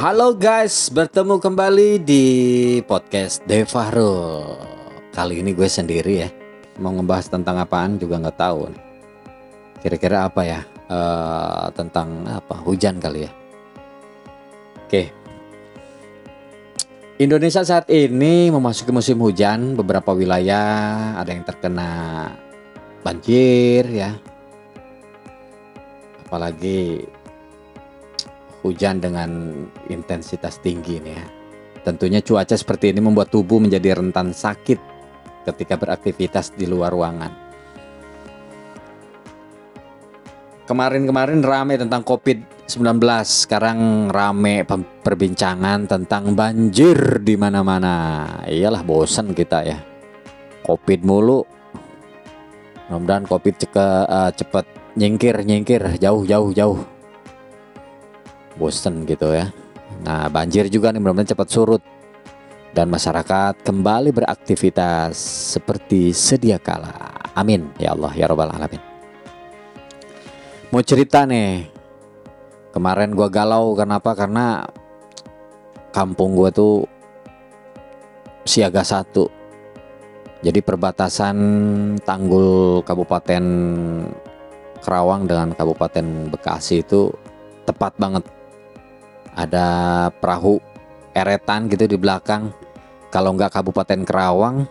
Halo guys, bertemu kembali di podcast Devaro. Kali ini gue sendiri ya, mau ngebahas tentang apaan juga nggak tahu. Kira-kira apa ya? Eh, tentang apa? Hujan kali ya. Oke. Indonesia saat ini memasuki musim hujan. Beberapa wilayah ada yang terkena banjir ya. Apalagi hujan dengan intensitas tinggi nih ya. Tentunya cuaca seperti ini membuat tubuh menjadi rentan sakit ketika beraktivitas di luar ruangan. Kemarin-kemarin rame tentang COVID-19, sekarang rame perbincangan tentang banjir di mana-mana. Iyalah bosan kita ya. COVID mulu. Mudah-mudahan COVID ceke, uh, cepet nyingkir, nyingkir, jauh, jauh, jauh bosen gitu ya. Nah banjir juga nih mudah-mudahan cepat surut dan masyarakat kembali beraktivitas seperti sedia kala. Amin ya Allah ya Robbal Alamin. Mau cerita nih, kemarin gua galau kenapa? Karena kampung gua tuh siaga satu. Jadi perbatasan Tanggul Kabupaten Kerawang dengan Kabupaten Bekasi itu tepat banget ada perahu eretan gitu di belakang. Kalau nggak Kabupaten Kerawang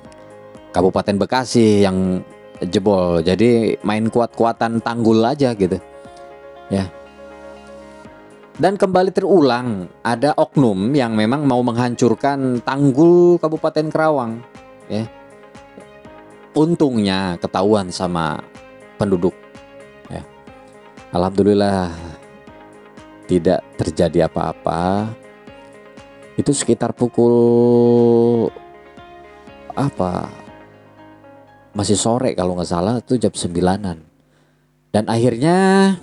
Kabupaten Bekasi yang jebol. Jadi main kuat-kuatan tanggul aja gitu. Ya. Dan kembali terulang ada oknum yang memang mau menghancurkan tanggul Kabupaten Kerawang. Ya. Untungnya ketahuan sama penduduk. Ya. Alhamdulillah tidak terjadi apa-apa itu sekitar pukul apa? Masih sore kalau nggak salah itu jam sembilanan. Dan akhirnya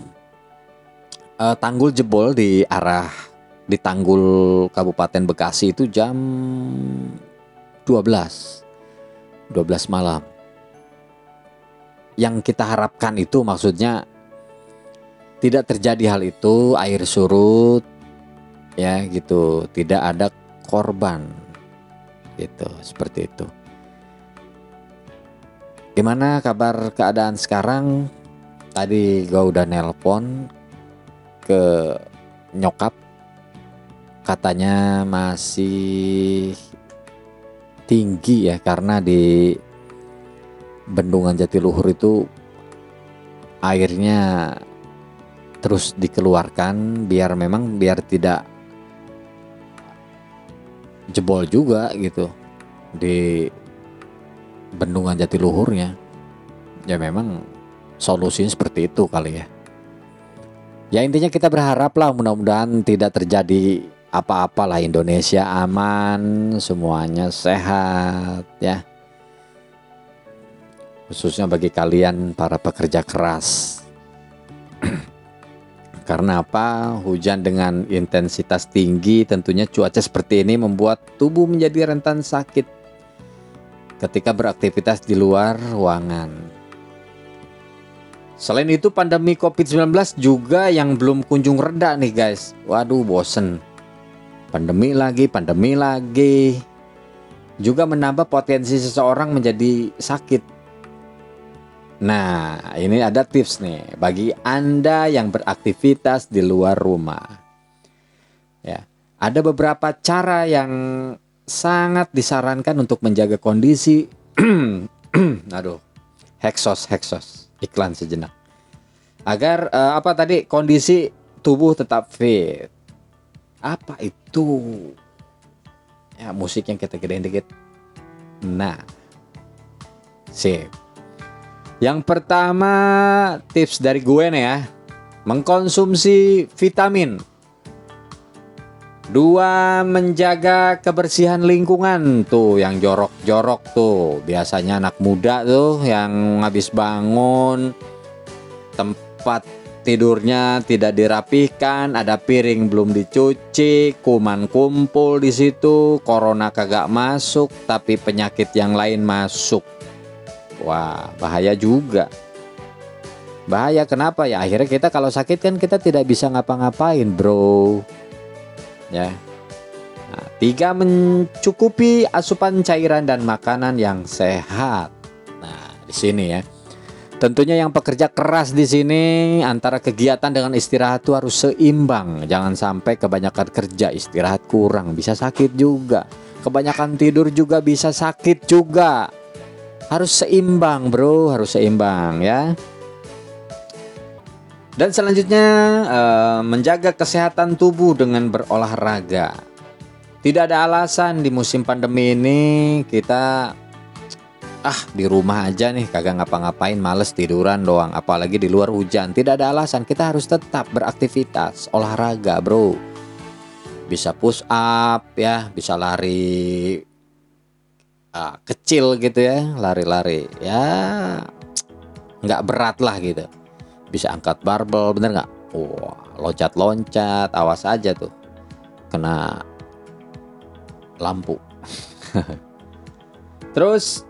uh, tanggul jebol di arah di tanggul Kabupaten Bekasi itu jam 12 12 malam. Yang kita harapkan itu maksudnya tidak terjadi hal itu air surut ya gitu. Tidak ada korban gitu seperti itu. Gimana kabar keadaan sekarang? Tadi gue udah nelpon ke nyokap. Katanya masih tinggi ya karena di bendungan Jatiluhur itu airnya terus dikeluarkan biar memang biar tidak jebol juga gitu di bendungan Jatiluhurnya. Ya memang solusinya seperti itu kali ya. Ya intinya kita berharap lah mudah-mudahan tidak terjadi apa-apa lah Indonesia aman semuanya sehat ya. Khususnya bagi kalian para pekerja keras Karena apa? Hujan dengan intensitas tinggi tentunya cuaca seperti ini membuat tubuh menjadi rentan sakit ketika beraktivitas di luar ruangan. Selain itu pandemi COVID-19 juga yang belum kunjung reda nih guys. Waduh bosen. Pandemi lagi, pandemi lagi. Juga menambah potensi seseorang menjadi sakit Nah, ini ada tips nih bagi Anda yang beraktivitas di luar rumah. Ya, ada beberapa cara yang sangat disarankan untuk menjaga kondisi aduh, heksos heksos, iklan sejenak. Agar uh, apa tadi kondisi tubuh tetap fit. Apa itu? Ya, musik yang kita gedein dikit. Nah, sip yang pertama tips dari gue nih ya, mengkonsumsi vitamin. Dua, menjaga kebersihan lingkungan tuh yang jorok-jorok tuh. Biasanya anak muda tuh yang habis bangun tempat tidurnya tidak dirapihkan, ada piring belum dicuci, kuman kumpul di situ, corona kagak masuk, tapi penyakit yang lain masuk Wah, bahaya juga. Bahaya kenapa ya? Akhirnya kita kalau sakit kan kita tidak bisa ngapa-ngapain, bro. ya. Nah, tiga mencukupi asupan cairan dan makanan yang sehat. Nah, di sini ya. Tentunya yang pekerja keras di sini antara kegiatan dengan istirahat itu harus seimbang. Jangan sampai kebanyakan kerja istirahat kurang, bisa sakit juga. Kebanyakan tidur juga bisa sakit juga. Harus seimbang, Bro, harus seimbang ya. Dan selanjutnya eh, menjaga kesehatan tubuh dengan berolahraga. Tidak ada alasan di musim pandemi ini kita ah di rumah aja nih kagak ngapa-ngapain males tiduran doang apalagi di luar hujan. Tidak ada alasan. Kita harus tetap beraktivitas olahraga bro. Bisa push up ya. Bisa lari ah, kecil gitu ya lari-lari. Ya nggak berat lah gitu. Bisa angkat barbel bener nggak? Wah loncat-loncat awas aja tuh. Kena lampu. Terus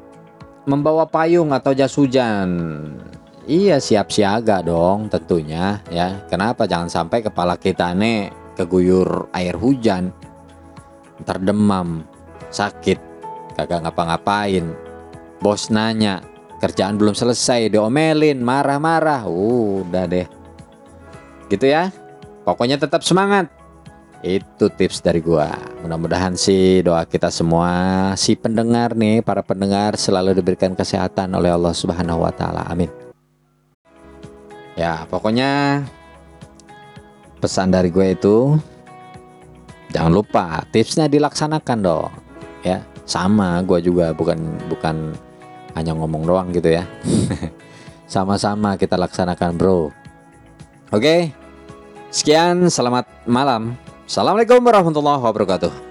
membawa payung atau jas hujan. Iya siap siaga dong tentunya ya. Kenapa? Jangan sampai kepala kita nih keguyur air hujan. Ntar demam, sakit, kagak ngapa-ngapain. Bos nanya, kerjaan belum selesai, diomelin, marah-marah. Udah deh. Gitu ya. Pokoknya tetap semangat. Itu tips dari gua. Mudah-mudahan sih doa kita semua si pendengar nih, para pendengar selalu diberikan kesehatan oleh Allah Subhanahu wa taala. Amin. Ya, pokoknya pesan dari gue itu jangan lupa tipsnya dilaksanakan dong. Ya, sama gue juga bukan bukan hanya ngomong doang gitu ya. Sama-sama kita laksanakan, Bro. Oke. Sekian, selamat malam. Assalamualaikum warahmatullahi wabarakatuh.